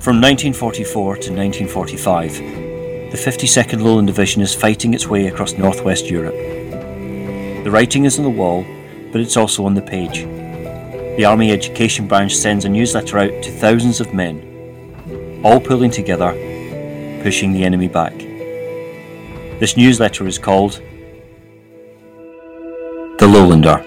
From 1944 to 1945, the 52nd Lowland Division is fighting its way across northwest Europe. The writing is on the wall, but it's also on the page. The Army Education Branch sends a newsletter out to thousands of men, all pulling together, pushing the enemy back. This newsletter is called The Lowlander.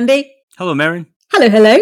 Andy. Hello, Merryn. Hello, hello.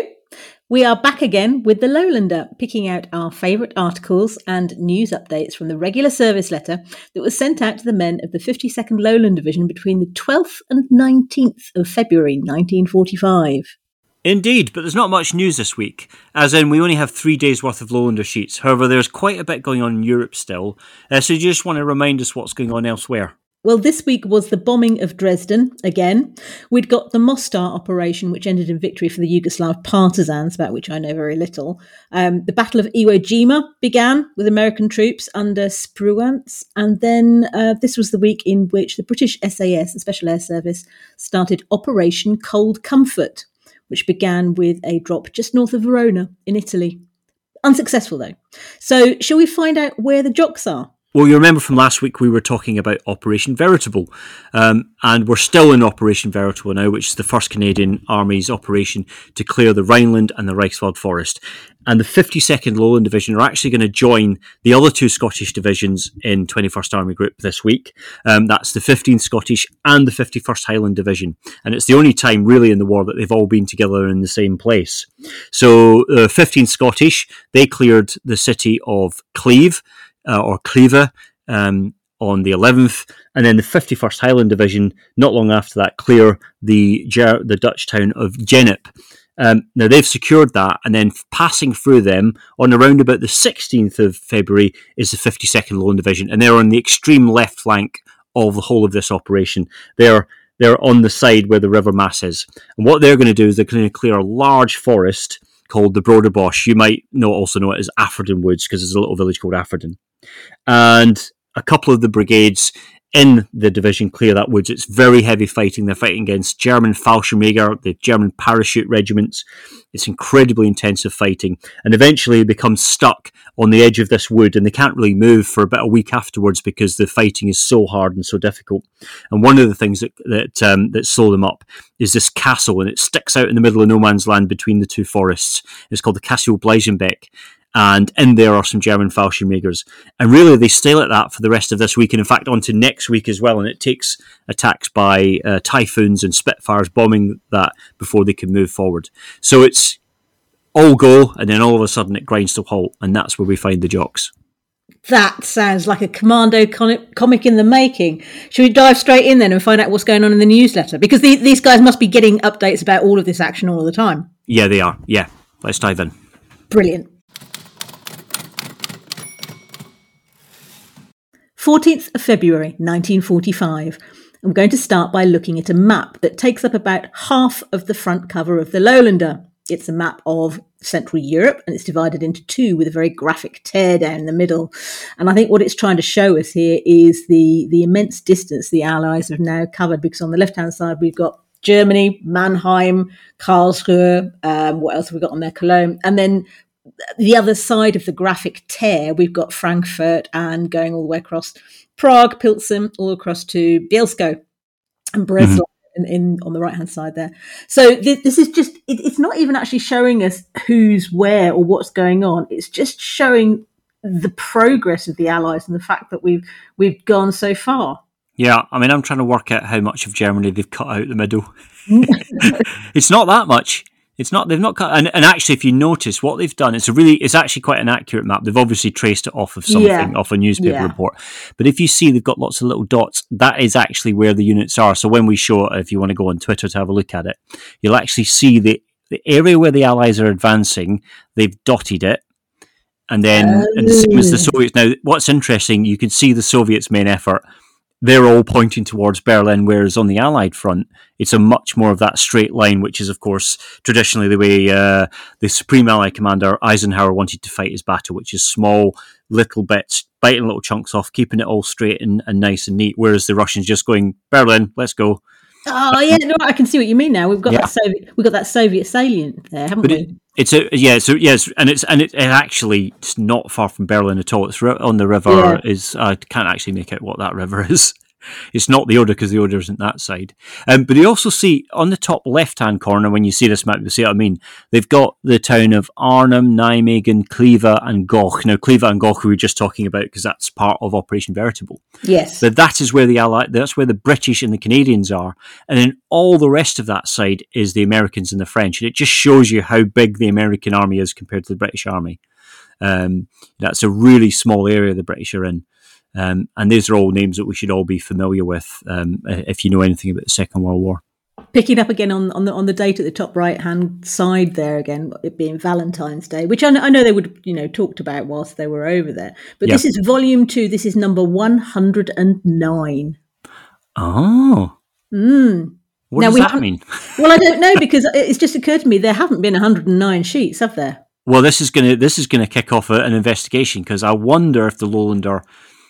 We are back again with the Lowlander, picking out our favourite articles and news updates from the regular service letter that was sent out to the men of the 52nd Lowland Division between the 12th and 19th of February 1945. Indeed, but there's not much news this week, as in we only have three days worth of Lowlander sheets. However, there's quite a bit going on in Europe still, uh, so you just want to remind us what's going on elsewhere. Well, this week was the bombing of Dresden again. We'd got the Mostar operation, which ended in victory for the Yugoslav partisans, about which I know very little. Um, the Battle of Iwo Jima began with American troops under Spruance, and then uh, this was the week in which the British SAS, the Special Air Service, started Operation Cold Comfort, which began with a drop just north of Verona in Italy. Unsuccessful though. So, shall we find out where the jocks are? Well, you remember from last week we were talking about Operation Veritable, um, and we're still in Operation Veritable now, which is the first Canadian Army's operation to clear the Rhineland and the Reichswald Forest. And the 52nd Lowland Division are actually going to join the other two Scottish divisions in 21st Army Group this week. Um, that's the 15th Scottish and the 51st Highland Division. And it's the only time really in the war that they've all been together in the same place. So the uh, 15th Scottish, they cleared the city of Cleve uh, or Cleaver um, on the 11th, and then the 51st Highland Division, not long after that, clear the Ger- the Dutch town of Gennep. Um, now they've secured that, and then passing through them on around about the 16th of February is the 52nd Lowland Division, and they're on the extreme left flank of the whole of this operation. They're they're on the side where the River Maas is, and what they're going to do is they're going to clear a large forest called the Broderbosch. You might know also know it as Afferden Woods because there's a little village called Afferden and a couple of the brigades in the division clear that woods. It's very heavy fighting. They're fighting against German Fallschirmjäger, the German parachute regiments. It's incredibly intensive fighting, and eventually they become stuck on the edge of this wood, and they can't really move for about a week afterwards because the fighting is so hard and so difficult. And one of the things that that um, that slow them up is this castle, and it sticks out in the middle of no man's land between the two forests. It's called the Castle Bleichenbeck, and in there are some German Fallschirmjägers. And really, they stay like that for the rest of this week, and in fact, on to next week as well. And it takes attacks by uh, typhoons and Spitfires bombing that before they can move forward. So it's all go, and then all of a sudden it grinds to a halt, and that's where we find the jocks. That sounds like a commando comic in the making. Should we dive straight in then and find out what's going on in the newsletter? Because the, these guys must be getting updates about all of this action all the time. Yeah, they are. Yeah, let's dive in. Brilliant. 14th of February 1945. I'm going to start by looking at a map that takes up about half of the front cover of the Lowlander. It's a map of Central Europe and it's divided into two with a very graphic tear down the middle. And I think what it's trying to show us here is the, the immense distance the Allies have now covered because on the left hand side we've got Germany, Mannheim, Karlsruhe, um, what else have we got on there? Cologne. And then the other side of the graphic tear, we've got Frankfurt and going all the way across Prague, Pilsen, all across to Bielsko and Breslau. Mm-hmm. In, in, on the right hand side there. So th- this is just it, it's not even actually showing us who's where or what's going on. It's just showing the progress of the Allies and the fact that we've we've gone so far. Yeah, I mean, I'm trying to work out how much of Germany they've cut out the middle. it's not that much. It's not. They've not cut. And, and, actually, if you notice what they've done, it's a really. It's actually quite an accurate map. They've obviously traced it off of something, yeah. off a newspaper yeah. report. But if you see, they've got lots of little dots. That is actually where the units are. So when we show it, if you want to go on Twitter to have a look at it, you'll actually see the the area where the Allies are advancing. They've dotted it, and then oh. and the same as the oh. Soviets. Now, what's interesting, you can see the Soviets' main effort they're all pointing towards Berlin, whereas on the Allied front, it's a much more of that straight line, which is, of course, traditionally the way uh, the Supreme Allied Commander Eisenhower wanted to fight his battle, which is small, little bits biting little chunks off, keeping it all straight and, and nice and neat. Whereas the Russians just going Berlin, let's go. Oh yeah, no, I can see what you mean now. We've got Yeah. that Soviet, we've got that Soviet salient there, haven't But we? it, it's a yeah, so yes, and it's and it, it actually it's not far from Berlin at all. It's on the river. Yeah. Is I can't actually make out what that river is. It's not the Oder because the Oder isn't that side. Um, but you also see on the top left hand corner when you see this map, you'll see what I mean. They've got the town of Arnhem, Nijmegen, Kleve, and Goch. Now, Kleve and Goch we were just talking about because that's part of Operation Veritable. yes. But that is where the Allied, that's where the British and the Canadians are, and then all the rest of that side is the Americans and the French, and it just shows you how big the American army is compared to the British army. Um, that's a really small area the British are in, um, and these are all names that we should all be familiar with um, if you know anything about the Second World War. Picking up again on, on the on the date at the top right hand side there again, it being Valentine's Day, which I know, I know they would you know talked about whilst they were over there. But Yeah. this is volume two. This is number one hundred and nine. Oh, Mm. what Now does we that mean? Well, I don't know because it's just occurred to me there haven't been 109 sheets, have there? Well, this is gonna this is gonna kick off a, an investigation because I wonder if the Lowlander.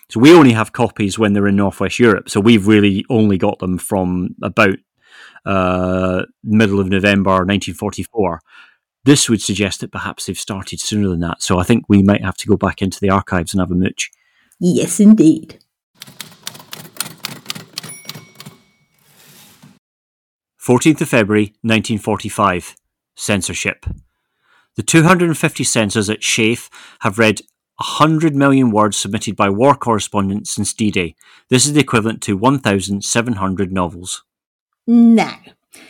So we only have copies when they're in Northwest Europe, so we've really only got them from about uh, middle of November 1944. This would suggest that perhaps they've started sooner than that. So I think we might have to go back into the archives and have a mooch. Yes, indeed. 14th of February 1945. Censorship. The 250 censors at SHAEF have read 100 million words submitted by war correspondents since D Day. This is the equivalent to 1,700 novels. Now,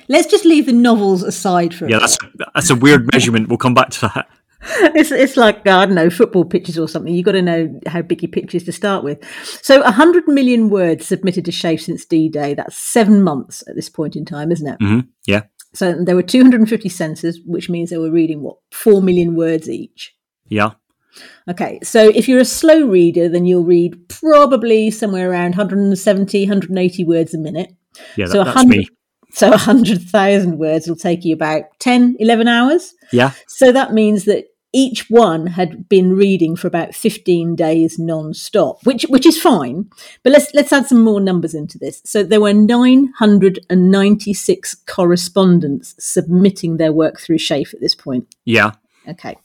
let's just leave the novels aside for a Yeah, that's, that's a weird measurement. We'll come back to that. it's it's like I don't know football pitches or something. You've got to know how big your pitch is to start with. So, hundred million words submitted to SHAEF since D-Day. That's seven months at this point in time, isn't it? hmm Yeah. So there were 250 censors, which means they were reading what four million words each. Yeah. Okay, so if you're a slow reader, then you'll read probably somewhere around 170, 180 words a minute. Yeah, that, So that's 100 me. So 100,000 words will take you about 10, 11 hours. Yeah. So that means that each one had been reading for about 15 days non-stop, which which is fine. But let's let's add some more numbers into this. So there were 996 correspondents submitting their work through SHAEF at this point. Yeah. Okay.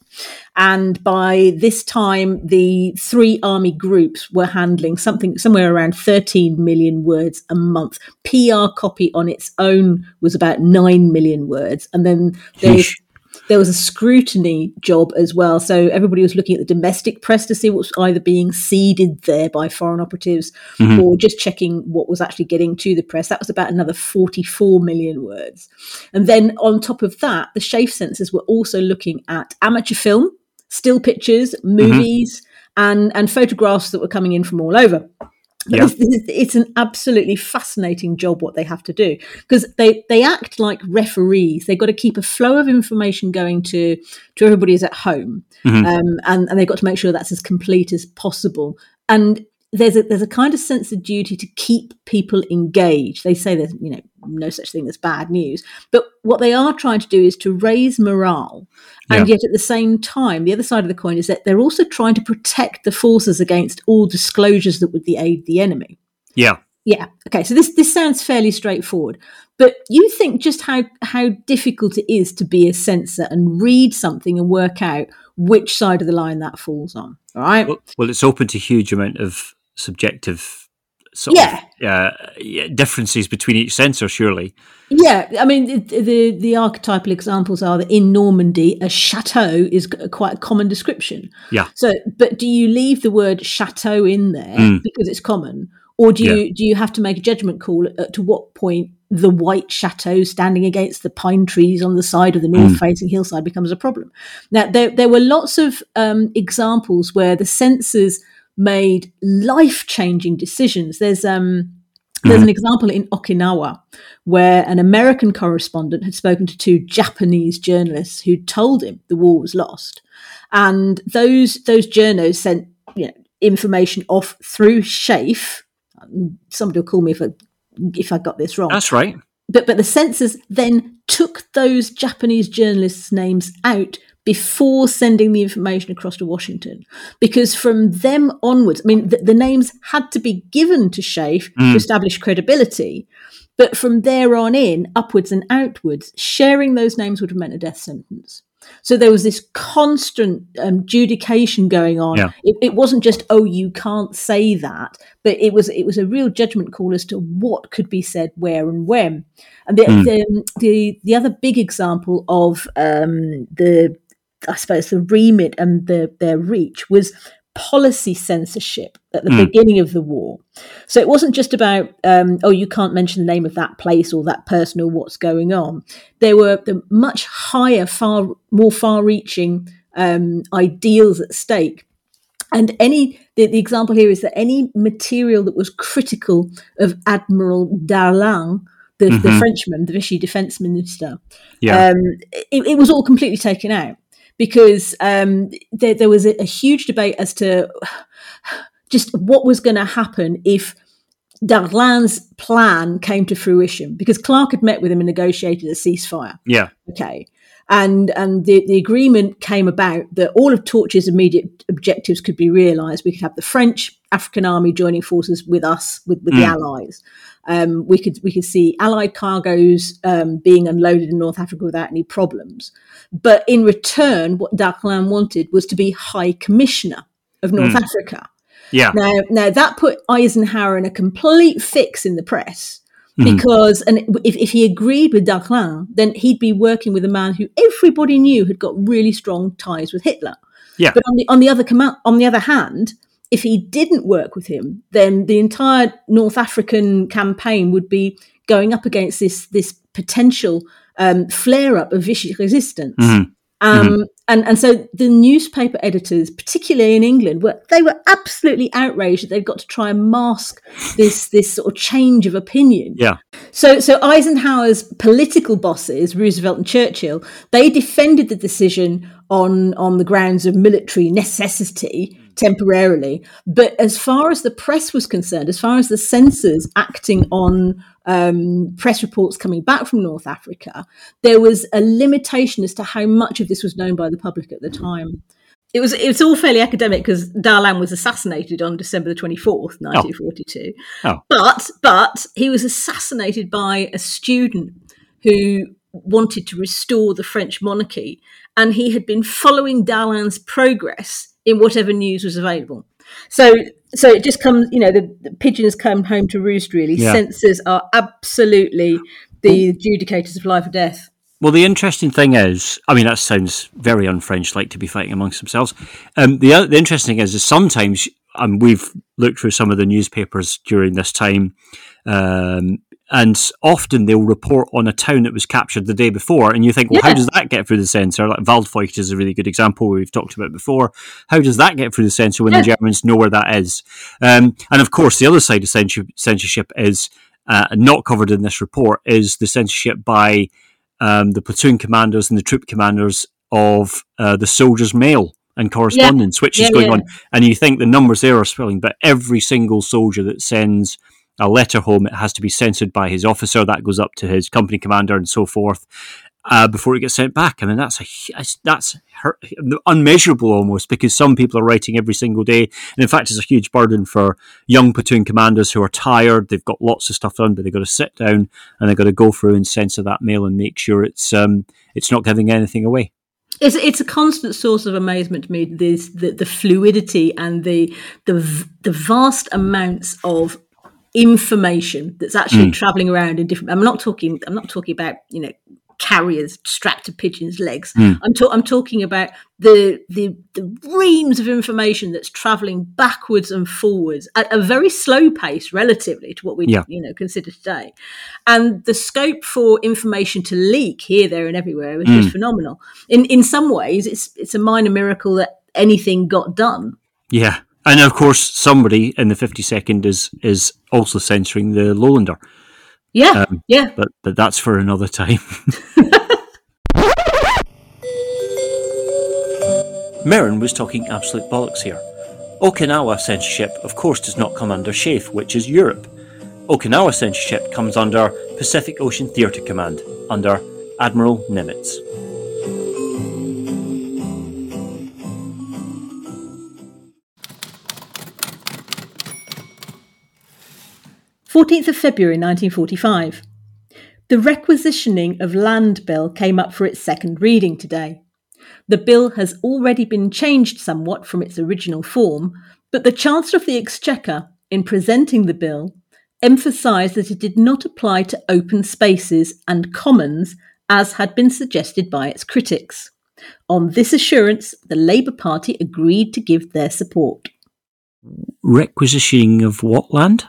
And by this time, the three army groups were handling something somewhere around 13 million words a month. PR copy on its own was about 9 million words. And then there was, Yeesh. There was a scrutiny job as well. So everybody was looking at the domestic press to see what was either being seeded there by foreign operatives Mhm. or just checking what was actually getting to the press. That was about another 44 million words. And then on top of that, the SHAEF censors were also looking at amateur film, still pictures, movies, and, and photographs that were coming in from all over. Yeah. this it's an absolutely fascinating job what they have to do because they, they act like referees. They've got to keep a flow of information going to, to everybody who's at home, Mhm. um, and, and they've got to make sure that's as complete as possible. And there's a there's a kind of sense of duty to keep people engaged. They say there's you know no such thing as bad news, but what they are trying to do is to raise morale, and Yeah. yet at the same time, the other side of the coin is that they're also trying to protect the forces against all disclosures that would aid the enemy. Yeah. Yeah. Okay. So this this sounds fairly straightforward, but you think just how how difficult it is to be a censor and read something and work out which side of the line that falls on. All right. Well, well, it's open to huge amount of subjective sort Yeah. of uh, differences between each sensor, surely. Yeah, I mean the, the the archetypal examples are that in Normandy, a chateau is quite a common description. Yeah. So, but do you leave the word chateau in there Mm. because it's common, or do you do you have to make a judgment call at, to what point the white chateau standing against the pine trees on the side of the north facing hillside becomes a problem? Now, there there were lots of um, examples where the censors made life changing decisions. There's um there's an example in Okinawa where an American correspondent had spoken to two Japanese journalists who told him the war was lost, and those those journos sent you know, information off through SHAEF. Somebody will call me if I, if I got this wrong. That's right. But but the censors then took those Japanese journalists' names out before sending the information across to Washington. Because from them onwards, I mean, the, the names had to be given to SHAEF mm. to establish credibility. But from there on in, upwards and outwards, sharing those names would have meant a death sentence. So there was this constant um, adjudication going on. Yeah. It, it, wasn't just oh you can't say that, but it was it was a real judgment call as to what could be said where and when. And the mm. the, the, the other big example of um, the I suppose the remit and the their reach was policy censorship at the mm. beginning of the war. So it wasn't just about, um, oh, you can't mention the name of that place or that person or what's going on. There were the much higher, far more far-reaching um, ideals at stake. And any the, the, example here is that any material that was critical of Admiral Darlan, the, mm-hmm. the Frenchman, the Vichy defense minister, yeah. um, it, it was all completely taken out because um, there, there, was a, a, huge debate as to just what was going to happen if Darlan's plan came to fruition. Because Clark had met with him and negotiated a ceasefire. Yeah. Okay. And and the, the agreement came about that all of Torch's immediate objectives could be realised. We could have the French African army joining forces with us, with, with mm. the Allies. Um, we could we could see Allied cargoes um, being unloaded in North Africa without any problems. But in return, what Darlan wanted was to be High Commissioner of North mm. Africa. Yeah. Now, now that put Eisenhower in a complete fix in the press mm. because, and if, if he agreed with Darlan, then he'd be working with a man who everybody knew had got really strong ties with Hitler. Yeah. But on the on the other com- on the other hand, if he didn't work with him, then the entire North African campaign would be going up against this this potential um, flare up of Vichy resistance. Mm-hmm. Um, mm-hmm. And and so the newspaper editors, particularly in England, were they were absolutely outraged that they've got to try and mask this this sort of change of opinion. Yeah. So so Eisenhower's political bosses, Roosevelt and Churchill, they defended the decision on on the grounds of military necessity temporarily. But as far as the press was concerned, as far as the censors acting on um, press reports coming back from North Africa, there was a limitation as to how much of this was known by the public at the time. It was it's all fairly academic because Darlan was assassinated on December the twenty fourth, nineteen forty two. Oh. But but he was assassinated by a student who wanted to restore the French monarchy, and he had been following Darlan's progress in whatever news was available. So so it just comes, you know, the, the pigeons come home to roost. Really, yeah. censors are absolutely the adjudicators of life or death. Well, the interesting thing is, I mean, that sounds very un-French, like to be fighting amongst themselves. Um, the the interesting thing is, is sometimes, um, we've looked through some of the newspapers during this time. Um, and often they'll report on a town that was captured the day before, and you think, well, yeah. how does that get through the censor? Like Waldfeucht is a really good example we've talked about before. How does that get through the censor when yeah. the Germans know where that is? Um, and of course, the other side of censorship is uh, not covered in this report is the censorship by um, the platoon commanders and the troop commanders of uh, the soldiers' mail and correspondence, yeah. which is going on. And you think the numbers there are swelling, but every single soldier that sends a letter home, it has to be censored by his officer. That goes up to his company commander and so forth. Uh, before it gets sent back. I mean, that's a, that's unmeasurable almost because some people are writing every single day, and in fact, it's a huge burden for young platoon commanders who are tired. They've got lots of stuff done, but they've got to sit down and they've got to go through and censor that mail and make sure it's um, it's not giving anything away. It's it's a constant source of amazement to me. This the, the fluidity and the the the vast amounts of information that's actually mm. traveling around in different i'm not talking i'm not talking about you know carriers strapped to pigeons legs mm. i'm, ta- I'm talking about the, the the reams of information that's traveling backwards and forwards at a very slow pace relatively to what we yeah. you know consider today and the scope for information to leak here there and everywhere is mm. just phenomenal in in some ways it's it's a minor miracle that anything got done yeah and of course, somebody in the 52nd is is also censoring the Lowlander. Yeah, um, yeah. But but that's for another time. Merryn was talking absolute bollocks here. Okinawa censorship, of course, does not come under SHAEF, which is Europe. Okinawa censorship comes under Pacific Ocean Theatre Command, under Admiral Nimitz. 14th of February 1945. The requisitioning of land bill came up for its second reading today. The bill has already been changed somewhat from its original form, but the Chancellor of the Exchequer, in presenting the bill, emphasised that it did not apply to open spaces and commons as had been suggested by its critics. On this assurance, the Labour Party agreed to give their support. Requisitioning of what land?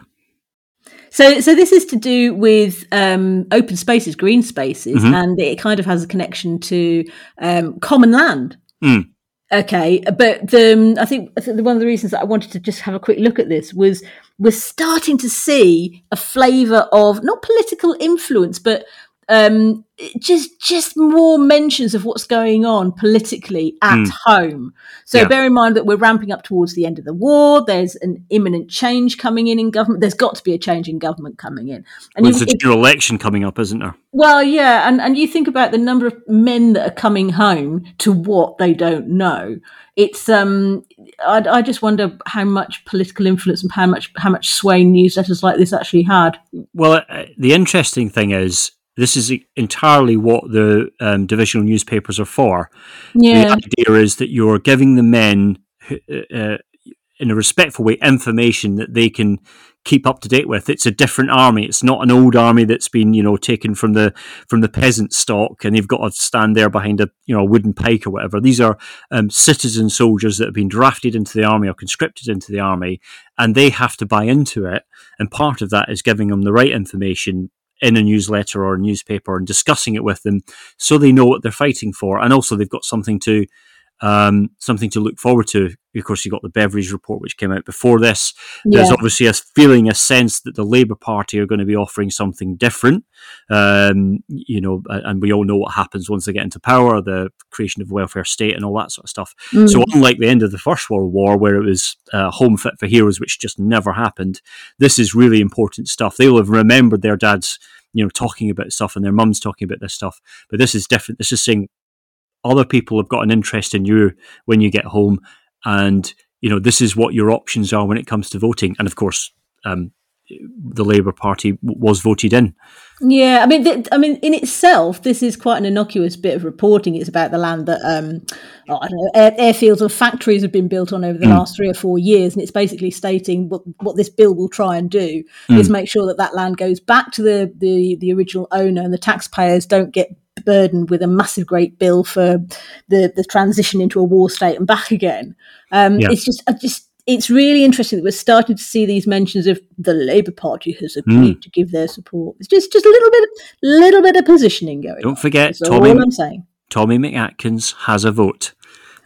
So, so this is to do with um, open spaces, green spaces, Mhm. and it kind of has a connection to um, common land. Mm. Okay, but the, um, I think I think one of the reasons that I wanted to just have a quick look at this was we're starting to see a flavour of not political influence, but um, just just more mentions of what's going on politically at Mm. home. So Yeah. bear in mind that we're ramping up towards the end of the war. There's an imminent change coming in in government. There's got to be a change in government coming in. And With you- the general election coming up, isn't there? well, yeah, and, and you think about the number of men that are coming home to what they don't know. It's um, I, I just wonder how much political influence and how much how much sway newsletters like this actually had. Well, uh, the interesting thing is, this is entirely what the um, divisional newspapers are for. Yeah, The idea is that you're giving the men, uh, in a respectful way, information that they can keep up to date with. It's a different army. It's not an old army that's been, you know, taken from the from the peasant stock, and they've got to stand there behind a, you know, a wooden pike or whatever. These are um, citizen soldiers that have been drafted into the army or conscripted into the army, and they have to buy into it. And part of that is giving them the right information in a newsletter or a newspaper and discussing it with them so they know what they're fighting for and also they've got something to um, something to look forward to. Of course, you got the Beveridge report, which came out before this. There's yeah, obviously a feeling, a sense that the Labour Party are going to be offering something different. Um, you know, and we all know what happens once they get into power, the creation of welfare state and all that sort of stuff. Mm. So, unlike the end of the First World War, where it was uh, home fit for heroes, which just never happened, this is really important stuff. They'll have remembered their dads, you know, talking about stuff and their mums talking about this stuff. But this is different. This is saying other people have got an interest in you when you get home, and you know this is what your options are when it comes to voting. And of course, um, the Labour Party w- was voted in. Yeah, I mean, th- I mean, in itself, this is quite an innocuous bit of reporting. It's about the land that, um, oh, I don't know, air, airfields or factories have been built on over the Mm. last three or four years, and it's basically stating what what this bill will try and do Mm. is make sure that that land goes back to the the the original owner, and the taxpayers don't get burdened with a massive great bill for the the transition into a war state and back again. Um, Yeah. It's just, I just. It's really interesting that we're starting to see these mentions of the Labour Party has agreed to give their support. It's just just a little bit, little bit of positioning going. Don't forget, That's Tommy all I'm saying. Tommy McAtkins has a vote.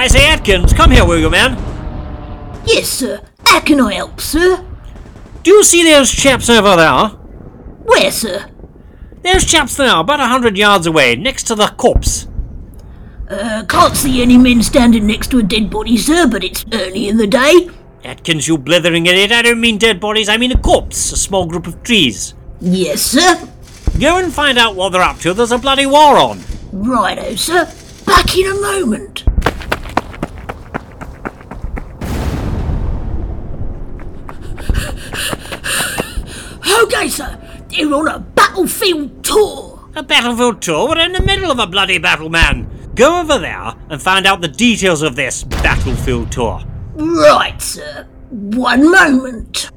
I say, Atkins, come here, will you, man? Yes, sir. How can I help, sir? Do you see those chaps over there? Where, sir? Those chaps there, about a hundred yards away, next to the corpse. Uh, can't see any men standing next to a dead body, sir, but it's early in the day. Atkins, you blithering idiot, I don't mean dead bodies, I mean a corpse, a small group of trees. Yes, sir. Go and find out what they're up to, there's a bloody war on. Righto, sir. Back in a moment. Okay, sir. They're on a battlefield tour. A battlefield tour? We're in the middle of a bloody battle, man. Go over there and find out the details of this battlefield tour. Right, sir. One moment.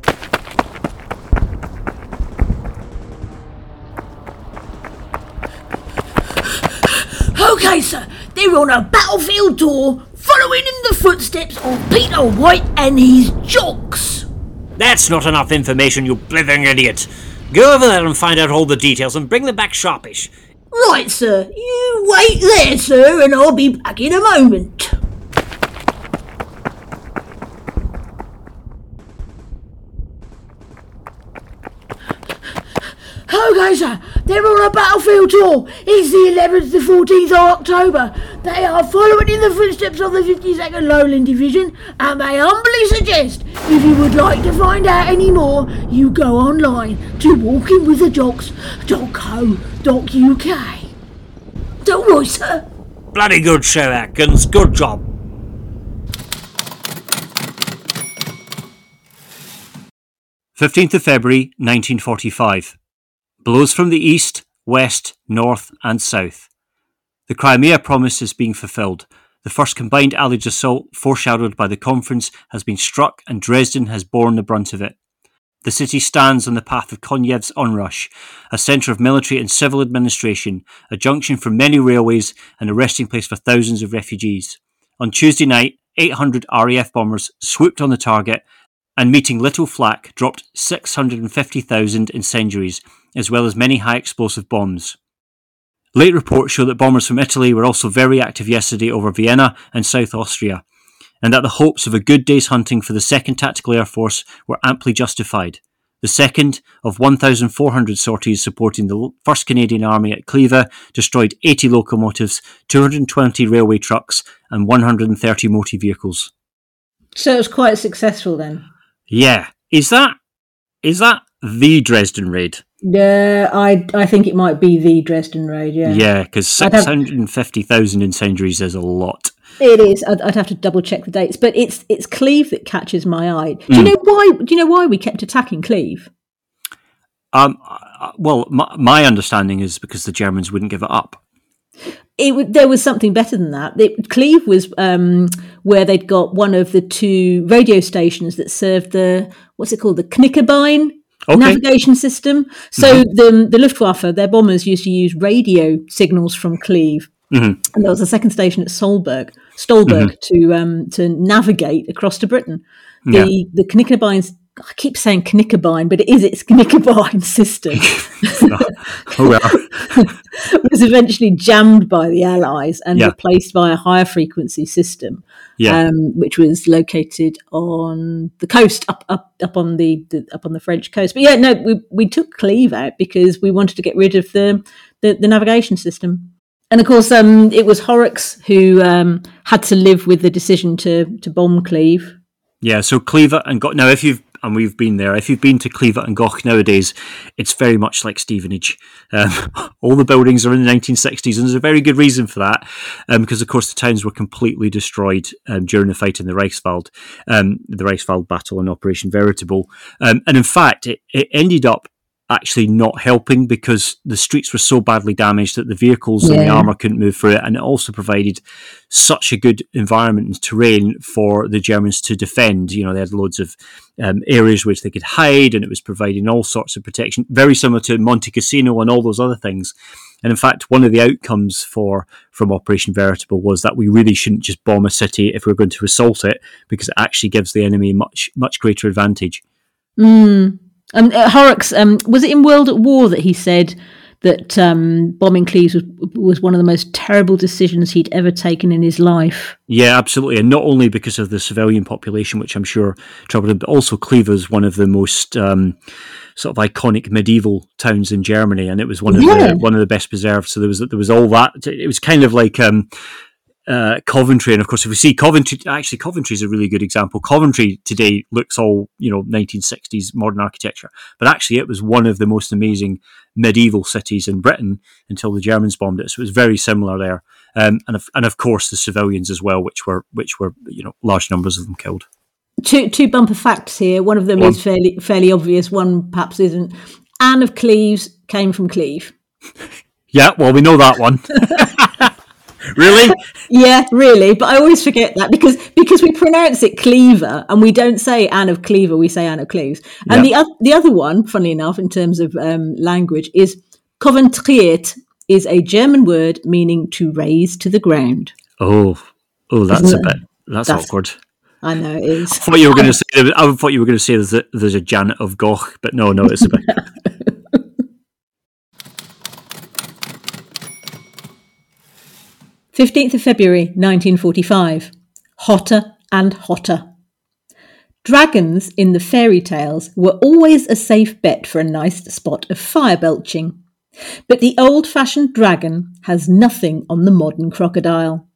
Okay, sir. They're on a battlefield tour, following in the footsteps of Peter White and his jocks. That's not enough information, you blithering idiot. Go over there and find out all the details and bring them back sharpish. Right, sir. You wait there, sir, and I'll be back in a moment. Okay, sir. They're on a battlefield tour. It's the 11th to 14th of October. They are following in the footsteps of the 52nd Lowland Division, and they humbly suggest if you would like to find out any more, you go online to walkingwiththejocks.co.uk. Don't worry, sir. Bloody good show, Atkins. Good job. Fifteenth of February, nineteen forty-five. Blows from the east, west, north, and south. The Crimea promise is being fulfilled. The first combined Allied assault, foreshadowed by the conference, has been struck, and Dresden has borne the brunt of it. The city stands on the path of Konyev's onrush, a centre of military and civil administration, a junction for many railways, and a resting place for thousands of refugees. On Tuesday night, 800 RAF bombers swooped on the target and, meeting little flak, dropped 650,000 incendiaries, as well as many high explosive bombs. Late reports show that bombers from Italy were also very active yesterday over Vienna and South Austria, and that the hopes of a good day's hunting for the 2nd Tactical Air Force were amply justified. The second of 1,400 sorties supporting the 1st Canadian Army at Cleva destroyed 80 locomotives, 220 railway trucks, and 130 motor vehicles. So it was quite successful then. Yeah, is that is that the Dresden raid? Yeah, I I think it might be the Dresden raid. Yeah, Yeah, because 650,000 incendiaries is a lot. it is. I'd, I'd have to double check the dates, but it's it's Cleve that catches my eye. Do Hmm. you know why? Do you know why we kept attacking Cleve? Um, uh, well, my, my understanding is because the Germans wouldn't give it up. It there was something better than that. It, Cleve was um, where they'd got one of the two radio stations that served the what's it called the Knickerbein Okay. navigation system. So the the Luftwaffe, their bombers used to use radio signals from Cleve, Mhm. and there was a second station at Solberg, Stolberg, to um, to navigate across to Britain. The the Knickerbein's I keep saying Knickerbein, but it is its Knickerbein system oh well. was eventually jammed by the Allies and Yeah. replaced by a higher frequency system, Yeah. um, which was located on the coast, up up up on the, the up on the French coast. But yeah, no, we we took Cleve out because we wanted to get rid of the the, the navigation system. And of course, um, it was Horrocks who um, had to live with the decision to to bomb Cleve. Yeah, so Cleve and Goch. Now, if you've and we've been there, if you've been to Cleaver and Goch nowadays, it's very much like Stevenage. Um, all the buildings are in the 1960s, and there's a very good reason for that, um, because of course the towns were completely destroyed um, during the fight in the Reichswald, um, the Reichswald battle and Operation Veritable, um, and in fact, it, it ended up actually not helping because the streets were so badly damaged that the vehicles and the armor couldn't move through it, and it also provided such a good environment and terrain for the Germans to defend. You know, they had loads of um, areas which they could hide, and it was providing all sorts of protection, very similar to Monte Cassino and all those other things. And in fact, one of the outcomes for from Operation Veritable was that we really shouldn't just bomb a city if we're going to assault it, because it actually gives the enemy much much greater advantage. Mm. Um, uh, Horrocks, um, was it in World at War that he said that um, bombing Cleves was, was one of the most terrible decisions he'd ever taken in his life? Yeah, absolutely, and not only because of the civilian population, which I'm sure troubled him, but also Cleves is one of the most um, sort of iconic medieval towns in Germany, and it was one of Yeah. the one of the best preserved. So there was there was all that. It was kind of like um, uh, Coventry, and of course, if we see Coventry, actually Coventry is a really good example. Coventry today looks all you know 1960s modern architecture, but actually it was one of the most amazing medieval cities in Britain until the Germans bombed it. So it was very similar there, um, and of, and of course the civilians as well, which were which were you know large numbers of them killed. Two, two bumper facts here. One of them Go is fairly fairly obvious. One perhaps isn't. Anne of Cleves came from Cleve. Yeah, well we know that one. really? Yeah, really, but I always forget that because because we pronounce it Cleaver and we don't say Anne of Cleaver, we say Anne of Cleves. And the oth- the other one, funnily enough, in terms of um, language, is Coventriert is a German word meaning to raise to the ground. Oh, oh, that's Isn't a it? bit. That's, That's- awkward. I know it is. I thought you were going to say. I thought you were going to say there's a, there's a Janet of Goch, but no, no, it's a bit. 15th of February 1945. Hotter and hotter. Dragons in the fairy tales were always a safe bet for a nice spot of fire belching. But the old fashioned dragon has nothing on the modern crocodile.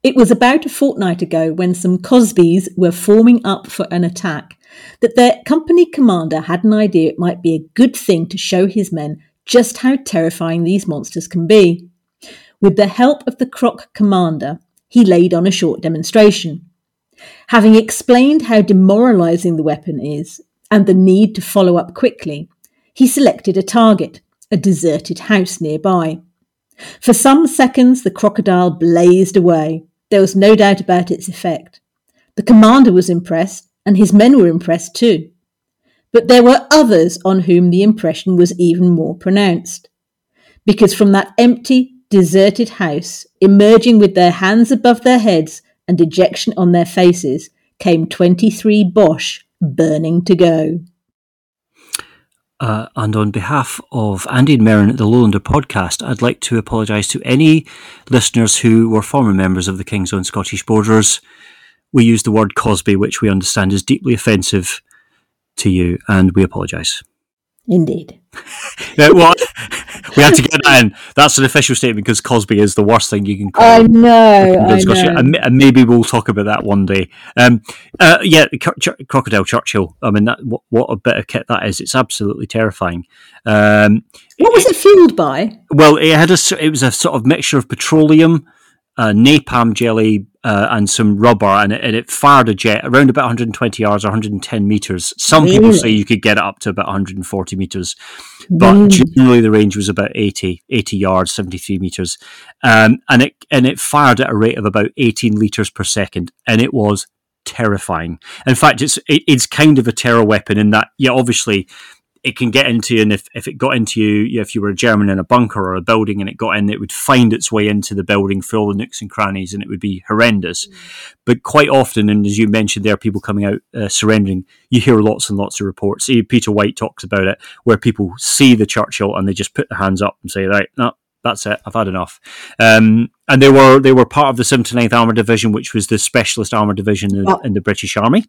It was about a fortnight ago when some Cosbys were forming up for an attack that their company commander had an idea it might be a good thing to show his men just how terrifying these monsters can be. With the help of the Croc commander, he laid on a short demonstration. Having explained how demoralizing the weapon is and the need to follow up quickly, he selected a target, a deserted house nearby. For some seconds, the crocodile blazed away. There was no doubt about its effect. The commander was impressed, and his men were impressed too. But there were others on whom the impression was even more pronounced. Because from that empty, deserted house, emerging with their hands above their heads and dejection on their faces, came 23 Boche burning to go. Uh, and on behalf of Andy and Merryn at the Lowlander podcast, I'd like to apologise to any listeners who were former members of the King's Own Scottish Borders. We used the word Cosby, which we understand is deeply offensive to you, and we apologise. Indeed. Well, we had to get that in. That's an official statement because Cosby is the worst thing you can call. I know, I know. And, and maybe we'll talk about that one day. Um, uh, yeah, Crocodile Churchill. I mean, that what, what a bit of kit that is. It's absolutely terrifying. Um, What was it fueled by? well, it had a. it was a sort of mixture of petroleum, uh, napalm jelly, uh, and some rubber, and it, and it fired a jet around about 120 yards or 110 meters. Some people say you could get it up to about 140 meters, but generally the range was about 80, 80 yards, 73 meters, um, and it and it fired at a rate of about 18 liters per second, and it was terrifying. In fact, it's it, it's kind of a terror weapon in that, yeah, obviously it can get into you, and if, if it got into you, if you were a German in a bunker or a building and it got in, it would find its way into the building through all the nooks and crannies, and it would be horrendous. But quite often, and as you mentioned, there are people coming out uh, surrendering. You hear lots and lots of reports. Peter White talks about it, where people see the Churchill and they just put their hands up and say, "Right, no, that's it. I've had enough." Um, and they were they were part of the 79th Armour Division, which was the specialist armour division in, in the British Army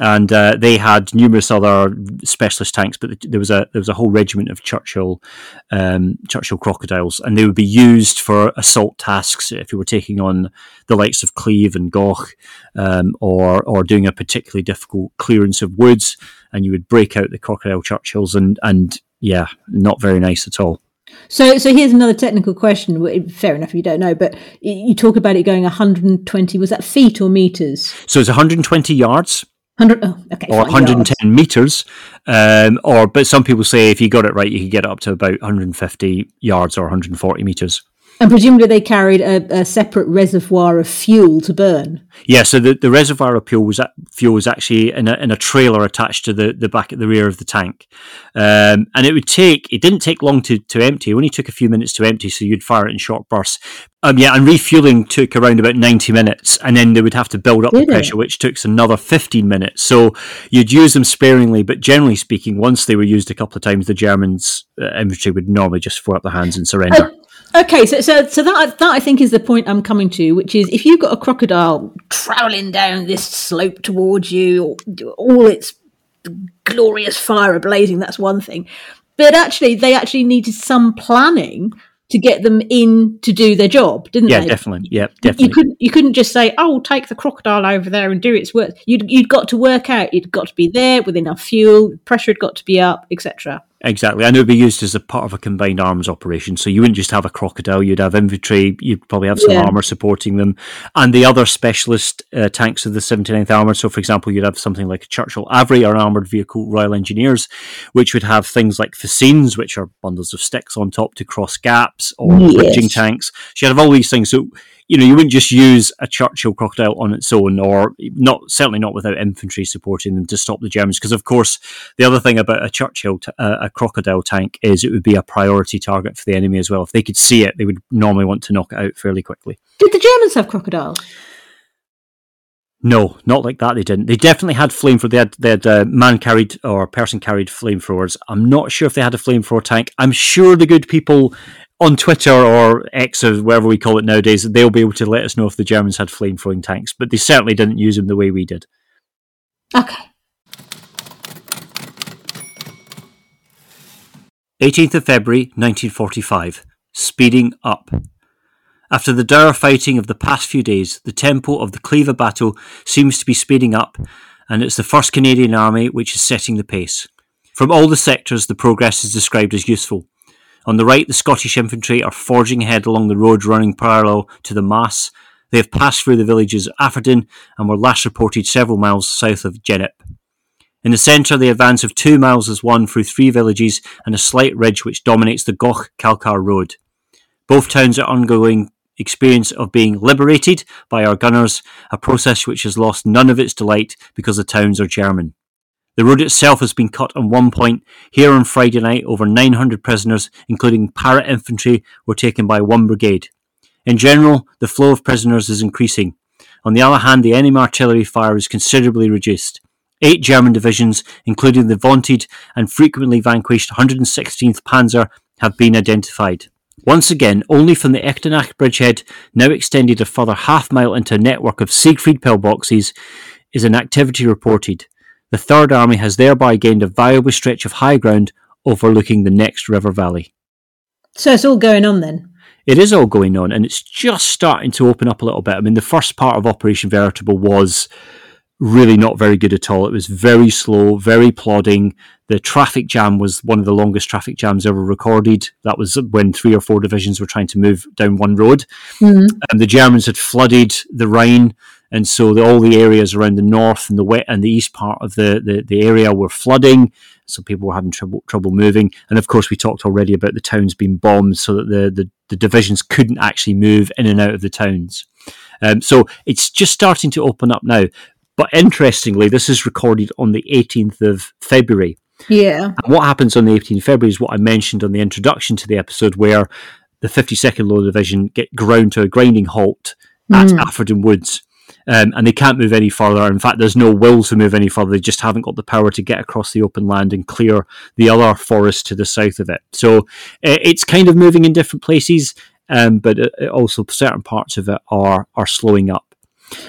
and uh, they had numerous other specialist tanks, but there was a there was a whole regiment of Churchill um, Churchill crocodiles, and they would be used for assault tasks if you were taking on the likes of Cleve and Goch, um, or or doing a particularly difficult clearance of woods, and you would break out the crocodile Churchills, and and yeah, not very nice at all. So, so here's another technical question. Fair enough, you don't know, but you talk about it going 120. Was that feet or meters? So it's 120 yards 100. Oh, okay. or 110 yards. meters, um, or but some people say if you got it right, you could get it up to about 150 yards or 140 meters. And presumably they carried a, a separate reservoir of fuel to burn. Yeah, so the, the reservoir of fuel was fuel was actually in a, in a trailer attached to the, the back at the rear of the tank, um, and it would take it didn't take long to, to empty. It only took a few minutes to empty, so you'd fire it in short bursts. Um, yeah, and refueling took around about ninety minutes, and then they would have to build up the Did it? pressure, which took another fifteen minutes. So you'd use them sparingly, but generally speaking, once they were used a couple of times, the Germans uh, infantry would normally just throw up their hands and surrender. Okay, so so so that that I think is the point I'm coming to, which is if you've got a crocodile troweling down this slope towards you, all its glorious fire ablazing, that's one thing. But actually, they actually needed some planning to get them in to do their job, didn't yeah, they? definitely. Yeah, definitely. You couldn't you couldn't just say, "Oh, take the crocodile over there and do its work." You'd you'd got to work out. You'd got to be there with enough fuel. Pressure had got to be up, etc. Exactly, and it would be used as a part of a combined arms operation. So you wouldn't just have a crocodile; you'd have infantry. You'd probably have some Yeah. armor supporting them, and the other specialist uh, tanks of the 79th Armored. So, for example, you'd have something like a Churchill AVRE, or an armored vehicle Royal Engineers, which would have things like fascines, which are bundles of sticks on top to cross gaps, or Yes. bridging tanks. So you'd have all these things. So you know, you wouldn't just use a Churchill crocodile on its own, or not certainly not without infantry supporting them to stop the Germans. Because of course, the other thing about a Churchill, t- uh, a crocodile tank, is it would be a priority target for the enemy as well. If they could see it, they would normally want to knock it out fairly quickly. Did the Germans have crocodiles? No, not like that. They didn't. They definitely had flamethrower. They had they had uh, man carried or person carried flamethrowers. I'm not sure if they had a flamethrower tank. I'm sure the good people on Twitter or X or wherever we call it nowadays, they'll be able to let us know if the Germans had flame throwing tanks. But they certainly didn't use them the way we did. Okay. 18th of February 1945. Speeding up. After the dour fighting of the past few days, the tempo of the Cleaver battle seems to be speeding up, and it's the 1st Canadian Army which is setting the pace. From all the sectors, the progress is described as useful. On the right, the Scottish infantry are forging ahead along the road running parallel to the Maas. They have passed through the villages of Afferden and were last reported several miles south of Gennep. In the centre, the advance of two miles is won through three villages and a slight ridge which dominates the Goch Kalkar road. Both towns are undergoing experience of being liberated by our gunners, a process which has lost none of its delight because the towns are German. The road itself has been cut on one point. Here on Friday night, over 900 prisoners, including para infantry, were taken by one brigade. In general, the flow of prisoners is increasing. On the other hand, the enemy artillery fire is considerably reduced. Eight German divisions, including the vaunted and frequently vanquished 116th Panzer, have been identified. Once again, only from the Echternach bridgehead, now extended a further half mile into a network of Siegfried pillboxes, is an activity reported. The Third Army has thereby gained a valuable stretch of high ground overlooking the next river valley. So it's all going on then. It is all going on, and it's just starting to open up a little bit. I mean, the first part of Operation Veritable was really not very good at all. It was very slow, very plodding. The traffic jam was one of the longest traffic jams ever recorded. That was when three or four divisions were trying to move down one road. Mm. And the Germans had flooded the Rhine, and so the, all the areas around the north and the west and the east part of the, the, the area were flooding. So people were having trouble trouble moving. And of course, we talked already about the towns being bombed, so that the, the, the divisions couldn't actually move in and out of the towns. Um, so it's just starting to open up now. But interestingly, this is recorded on the 18th of February. Yeah. And what happens on the 18th of February is what I mentioned on the introduction to the episode, where the 52nd Law Division get ground to a grinding halt at Mm. Woods. Um, and they can't move any further. In fact, there's no will to move any further. They just haven't got the power to get across the open land and clear the other forest to the south of it. So uh, it's kind of moving in different places, um, but uh, also certain parts of it are are slowing up.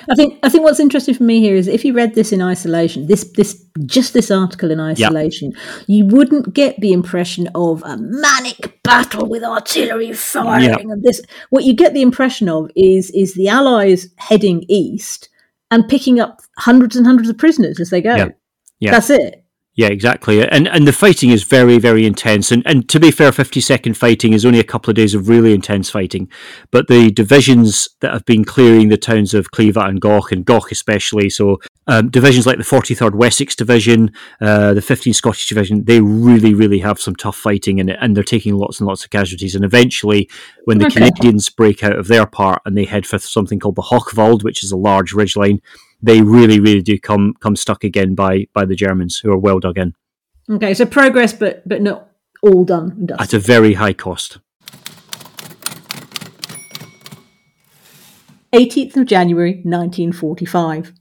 I think I think what's interesting for me here is if you read this in isolation, this this just this article in isolation, you wouldn't get the impression of a manic battle with artillery firing and this. What you get the impression of is is the Allies heading east and picking up hundreds and hundreds of prisoners as they go. Yeah. That's it. Yeah, exactly. And and the fighting is very, very intense. And and to be fair, fifty second fighting is only a couple of days of really intense fighting. But the divisions that have been clearing the towns of Cleve and Goch, and Goch especially, so um, divisions like the forty third Wessex Division, uh, the fifteenth Scottish Division, they really, really have some tough fighting in it, and they're taking lots and lots of casualties. And eventually, when the Okay. Canadians break out of their part and they head for something called the Hochwald, which is a large ridgeline, they really, really do come come stuck again by by the Germans, who are well dug in Okay, so progress, but but not all done. at a very high cost. 18th of January 1945,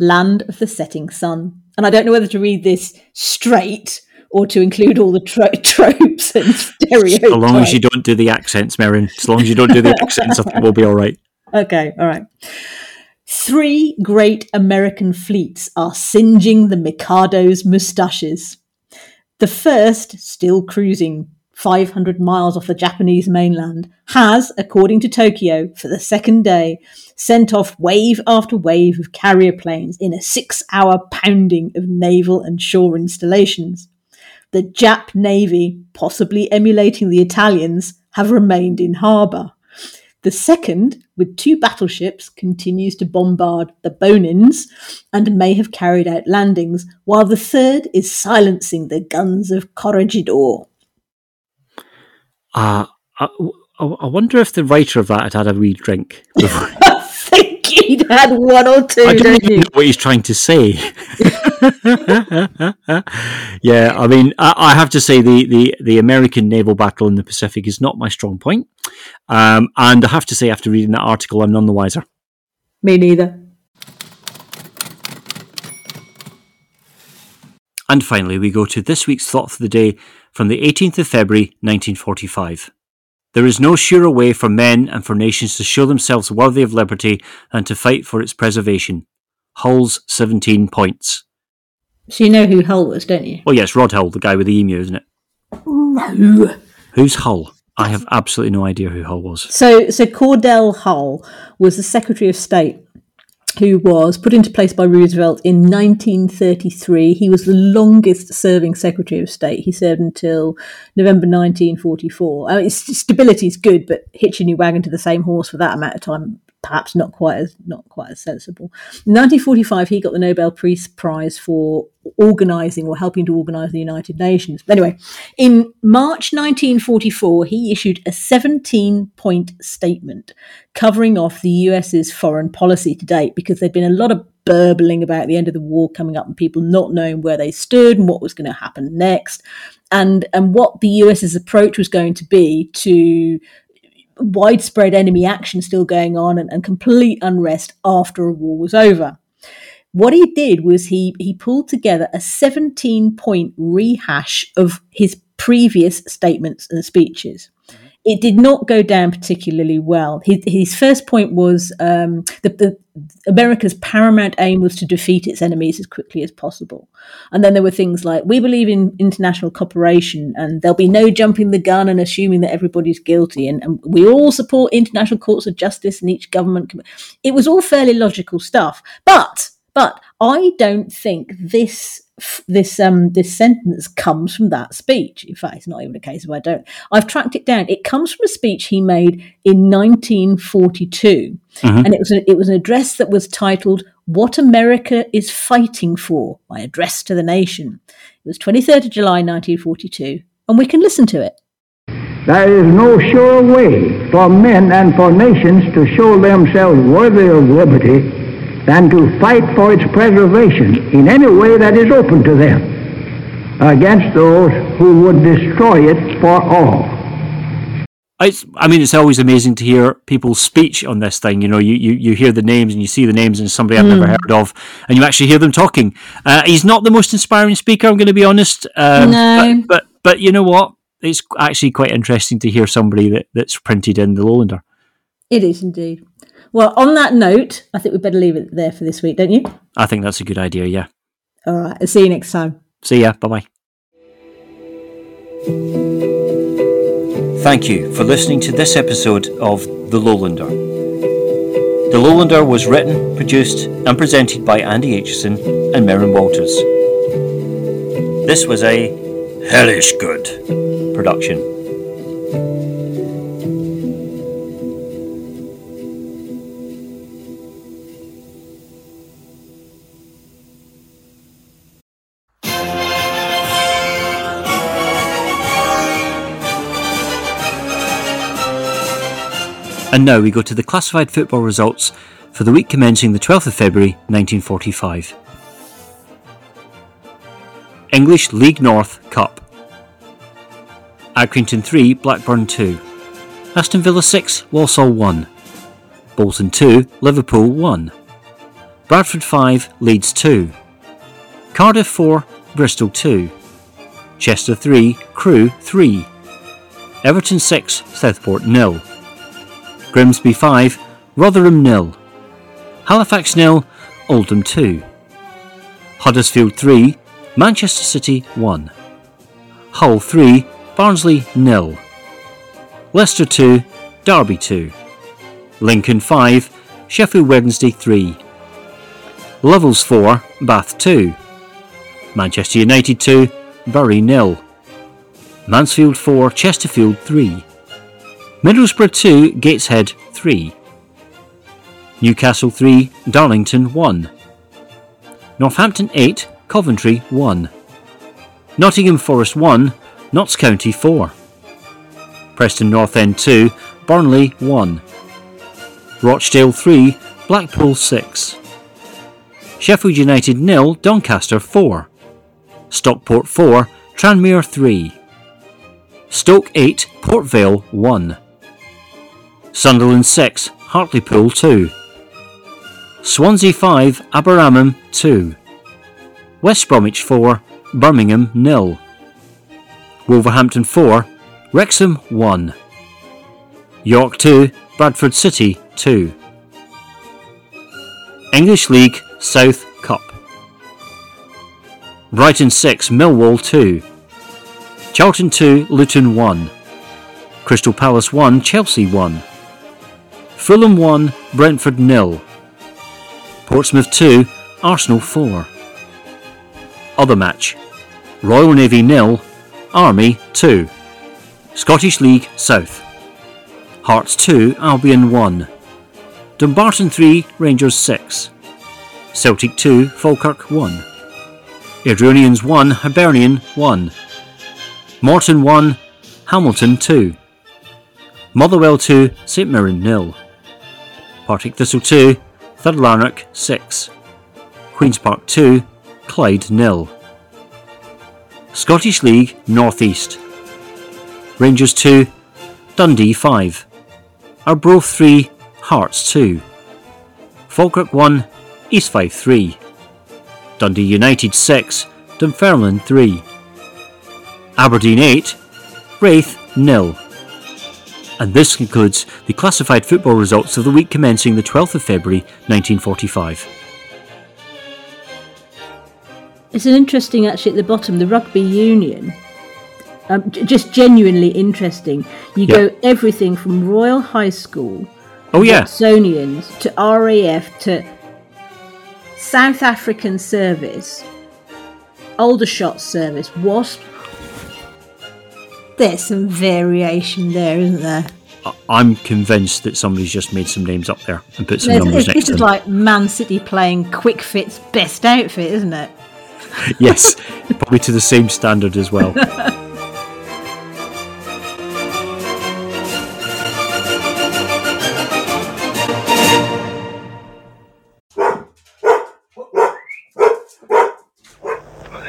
Land of the Setting Sun. And I don't know whether to read this straight or to include all the tro- tropes and stereotypes. As long as you don't do the accents, Merryn. As long as you don't do the accents, I think we'll be all right. Okay, all right. Three great American fleets are singeing the Mikado's moustaches. The first, still cruising 500 miles off the Japanese mainland, has, according to Tokyo, for the second day, sent off wave after wave of carrier planes in a six hour pounding of naval and shore installations. The Jap Navy, possibly emulating the Italians, have remained in harbour. The second, with two battleships, continues to bombard the Bonins and may have carried out landings, while the third is silencing the guns of Corregidor. Uh, I, I wonder if the writer of that had had a wee drink. before. I think he'd had one or two, I don't don't know what he's trying to say. yeah, I mean, I, I have to say the, the, the American naval battle in the Pacific is not my strong point. Um, and I have to say, after reading that article, I'm none the wiser. Me neither. And finally, we go to this week's thought for the day from the 18th of February 1945. There is no surer way for men and for nations to show themselves worthy of liberty than to fight for its preservation. Hull's 17 points. So you know who Hull was, don't you? Oh, yes, Rod Hull, the guy with the emu, isn't it? No. Who's Hull? I have absolutely no idea who Hull was. So, so Cordell Hull was the Secretary of State who was put into place by Roosevelt in 1933. He was the longest serving Secretary of State. He served until November 1944. I mean, stability is good, but hitching your wagon to the same horse for that amount of time perhaps not quite as not quite as sensible. In 1945, he got the Nobel Peace Prize for organising or helping to organise the United Nations. Anyway, in March 1944, he issued a 17-point statement covering off the US's foreign policy to date because there'd been a lot of burbling about the end of the war coming up and people not knowing where they stood and what was going to happen next and and what the US's approach was going to be to widespread enemy action still going on and, and complete unrest after a war was over. What he did was he he pulled together a 17 point rehash of his previous statements and speeches it did not go down particularly well. His, his first point was um, that the, America's paramount aim was to defeat its enemies as quickly as possible. And then there were things like, we believe in international cooperation and there'll be no jumping the gun and assuming that everybody's guilty. And, and we all support international courts of justice and each government. Com-. It was all fairly logical stuff. But, but I don't think this this um this sentence comes from that speech. In fact, it's not even a case of I don't. I've tracked it down. It comes from a speech he made in 1942, mm-hmm. and it was a, it was an address that was titled "What America is Fighting For." My address to the nation. It was 23rd of July 1942, and we can listen to it. There is no sure way for men and for nations to show themselves worthy of liberty than to fight for its preservation in any way that is open to them against those who would destroy it for all. It's, I mean, it's always amazing to hear people's speech on this thing. You know, you, you, you hear the names and you see the names and somebody I've mm. never heard of, and you actually hear them talking. Uh, he's not the most inspiring speaker, I'm going to be honest. Um, no. But, but, but you know what? It's actually quite interesting to hear somebody that, that's printed in the Lowlander. It is indeed. Well, on that note, I think we'd better leave it there for this week, don't you? I think that's a good idea, yeah. All right. I'll see you next time. See ya. Bye bye. Thank you for listening to this episode of The Lowlander. The Lowlander was written, produced, and presented by Andy Aitchison and Merryn Walters. This was a hellish good production. And now we go to the classified football results for the week commencing the 12th of February 1945. English League North Cup. Accrington 3, Blackburn 2. Aston Villa 6, Walsall 1. Bolton 2, Liverpool 1. Bradford 5, Leeds 2. Cardiff 4, Bristol 2. Chester 3, Crewe 3. Everton 6, Southport 0. Grimsby 5, Rotherham nil, Halifax nil, Oldham 2. Huddersfield 3, Manchester City 1. Hull 3, Barnsley nil, Leicester 2, Derby 2. Lincoln 5, Sheffield Wednesday 3. Lovells 4, Bath 2. Manchester United 2, Bury nil, Mansfield 4, Chesterfield 3. Middlesbrough 2, Gateshead 3. Newcastle 3, Darlington 1. Northampton 8, Coventry 1. Nottingham Forest 1, Notts County 4. Preston North End 2, Burnley 1. Rochdale 3, Blackpool 6. Sheffield United nil, Doncaster 4. Stockport 4, Tranmere 3. Stoke 8, Port Vale 1. Sunderland 6, Hartlepool 2. Swansea 5, Aberaman 2. West Bromwich 4, Birmingham 0. Wolverhampton 4, Wrexham 1. York 2, Bradford City 2. English League South Cup. Brighton 6, Millwall 2. Charlton 2, Luton 1. Crystal Palace 1, Chelsea 1. Fulham 1, Brentford 0. Portsmouth 2, Arsenal 4. Other match Royal Navy nil, Army 2. Scottish League South. Hearts 2, Albion 1. Dumbarton 3, Rangers 6. Celtic 2, Falkirk 1. Airdrieonians 1, Hibernian 1. Morton 1, Hamilton 2. Motherwell 2, St Mirren nil. Partick Thistle 2, Third Lanark 6. Queen's Park 2, Clyde nil. Scottish League North East. Rangers 2, Dundee 5. Arbroath 3, Hearts 2. Falkirk 1, East Fife 3. Dundee United 6, Dunfermline 3. Aberdeen 8, Raith nil. And this concludes the classified football results of the week commencing the 12th of February 1945. It's an interesting, actually, at the bottom, the rugby union. Um, just genuinely interesting. You Yeah. go everything from Royal High School, Oh, yeah. Watsonians, to RAF, to South African Service, Aldershot Service, WASP. There's some variation there, isn't there? I- I'm convinced that somebody's just made some names up there and put some There's- numbers this next to is like Man City playing Quick Fit's best outfit, isn't it? yes, probably to the same standard as well.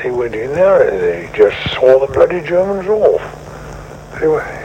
They went in there and they just saw the bloody Germans off. Good.